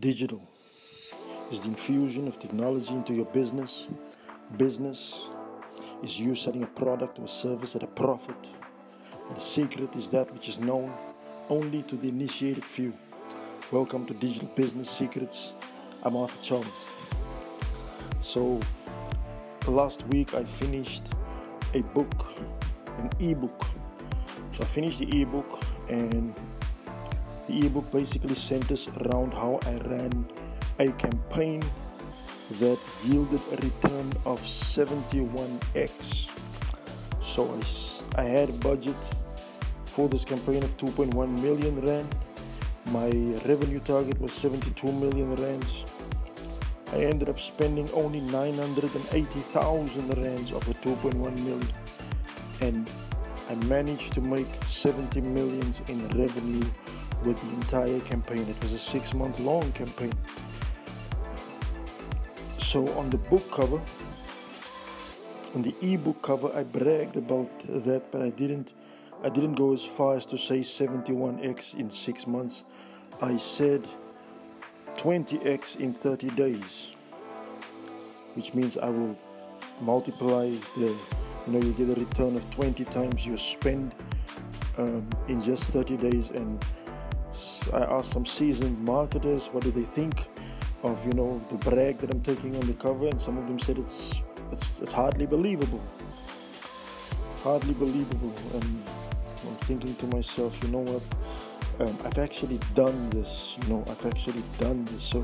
Digital is the infusion of technology into your business. Business is you selling a product or service at a profit. And the secret is that which is known only to the initiated few. Welcome to Digital Business Secrets. I'm Arthur Charles. So, last week I finished a book, an ebook. So, I finished the ebook, and the ebook basically centers around how I ran a campaign that yielded a return of 71x. So I, I had a budget for this campaign of 2.1 million rand. My revenue target was 72 million rands. I ended up spending only 980,000 rands of the 2.1 million. And I managed to make 70 millions in revenue with the entire campaign. It was a six month long campaign. So on the book cover, on the ebook cover, I bragged about that, but I didn't. I didn't go as far as to say 71x in six months. I said 20x in 30 days, which means I will multiply the. You know, you get a return of 20 times your spend um, in just 30 days, and I asked some seasoned marketers what do they think of you know the brag that I'm taking on the cover, and some of them said it's it's, it's hardly believable, hardly believable. And I'm thinking to myself, you know what? Um, I've actually done this. You know, I've actually done this. So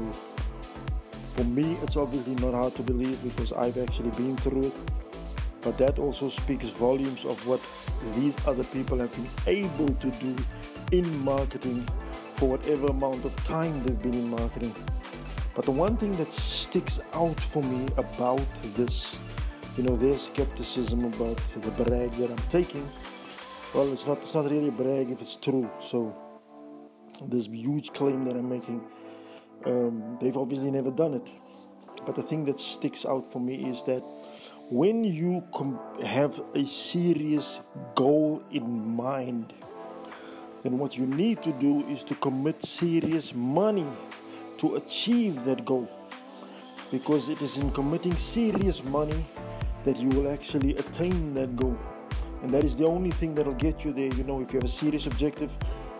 for me, it's obviously not hard to believe because I've actually been through it. But that also speaks volumes of what these other people have been able to do in marketing for whatever amount of time they've been in marketing. But the one thing that sticks out for me about this, you know, their skepticism about the brag that I'm taking, well, it's not it's not really a brag if it's true. So this huge claim that I'm making, um, they've obviously never done it. But the thing that sticks out for me is that when you com- have a serious goal in mind, then what you need to do is to commit serious money to achieve that goal. Because it is in committing serious money that you will actually attain that goal. And that is the only thing that'll get you there. You know, if you have a serious objective,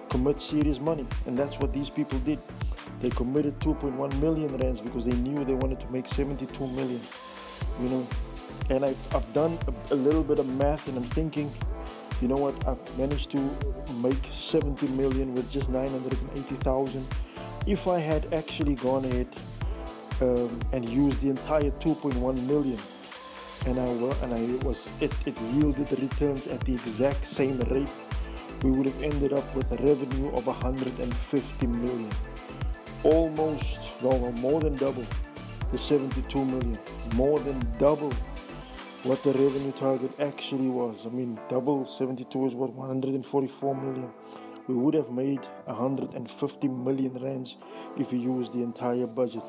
commit serious money. And that's what these people did. They committed 2.1 million rands because they knew they wanted to make 72 million. You know, and I've, I've done a, a little bit of math and I'm thinking you know what? I've managed to make 70 million with just 980000 if i had actually gone ahead um, and used the entire 2.1 million and i and i was it, it yielded returns at the exact same rate we would have ended up with a revenue of 150 million. Almost no more than double the 72 million. More than double what the revenue target actually was. I mean, double 72 is what 144 million. We would have made 150 million rands if we used the entire budget.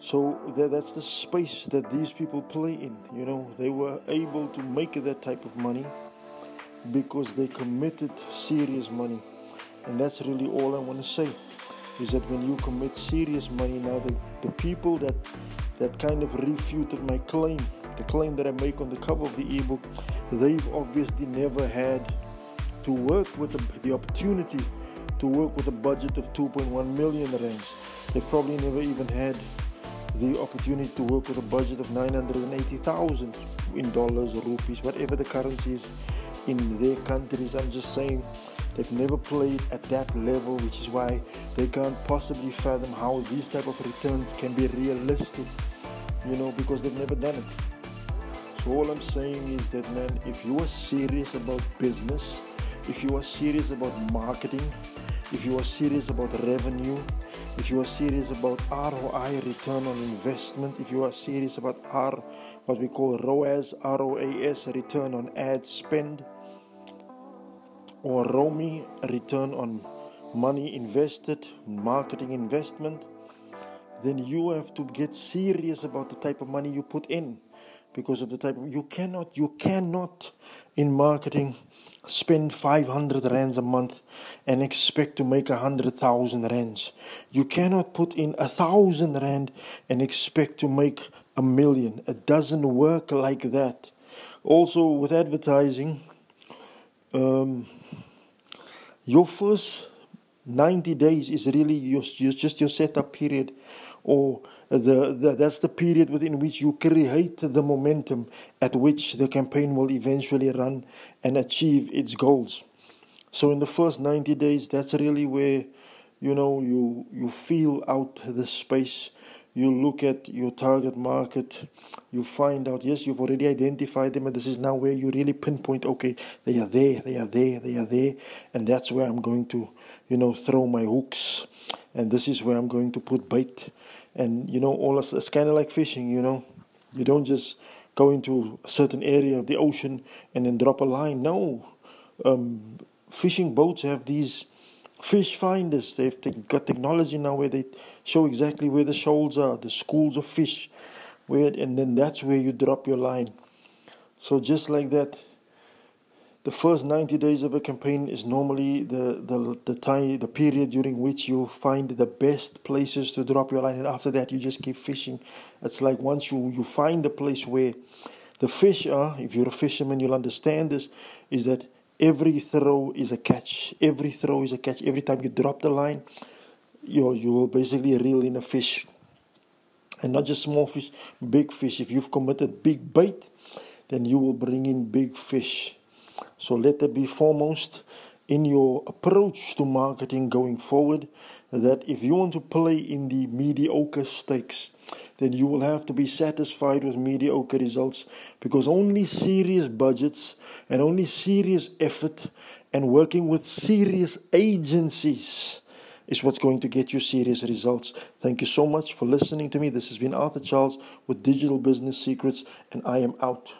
So that, that's the space that these people play in. You know, they were able to make that type of money because they committed serious money. And that's really all I want to say is that when you commit serious money now the, the people that that kind of refuted my claim the claim that I make on the cover of the ebook, they've obviously never had to work with the, the opportunity to work with a budget of 2.1 million rands. They've probably never even had the opportunity to work with a budget of 980,000 in dollars or rupees, whatever the currency is in their countries. I'm just saying they've never played at that level, which is why they can't possibly fathom how these type of returns can be realistic, you know, because they've never done it. All I'm saying is that man, if you are serious about business, if you are serious about marketing, if you are serious about revenue, if you are serious about ROI, return on investment, if you are serious about R, what we call ROAS, ROAS, return on ad spend, or ROMI, return on money invested, marketing investment, then you have to get serious about the type of money you put in because of the type of you cannot you cannot in marketing spend 500 rands a month and expect to make a hundred thousand rands. You cannot put in a thousand rand and expect to make a million. It doesn't work like that. Also, with advertising, um, your first 90 days is really your, just your setup period, or the, the, that's the period within which you create the momentum at which the campaign will eventually run and achieve its goals. So in the first 90 days, that's really where you know you you feel out the space. You look at your target market. You find out yes, you've already identified them, and this is now where you really pinpoint. Okay, they are there, they are there, they are there, and that's where I'm going to you know throw my hooks, and this is where I'm going to put bait, and you know all it's, it's kind of like fishing. You know, you don't just go into a certain area of the ocean and then drop a line. No. Um, fishing boats have these fish finders. They've got technology now where they show exactly where the shoals are, the schools of fish, where, and then that's where you drop your line. So just like that, the first 90 days of a campaign is normally the, the, the time, the period during which you find the best places to drop your line, and after that you just keep fishing. It's like once you, you find a place where the fish are, if you're a fisherman, you'll understand this, is that Every throw is a catch. Every throw is a catch. Every time you drop the line, you you will basically reel in a fish, and not just small fish, big fish. If you've committed big bait, then you will bring in big fish. So let that be foremost in your approach to marketing going forward. That if you want to play in the mediocre stakes, then you will have to be satisfied with mediocre results because only serious budgets and only serious effort and working with serious agencies is what's going to get you serious results. Thank you so much for listening to me. This has been Arthur Charles with Digital Business Secrets, and I am out.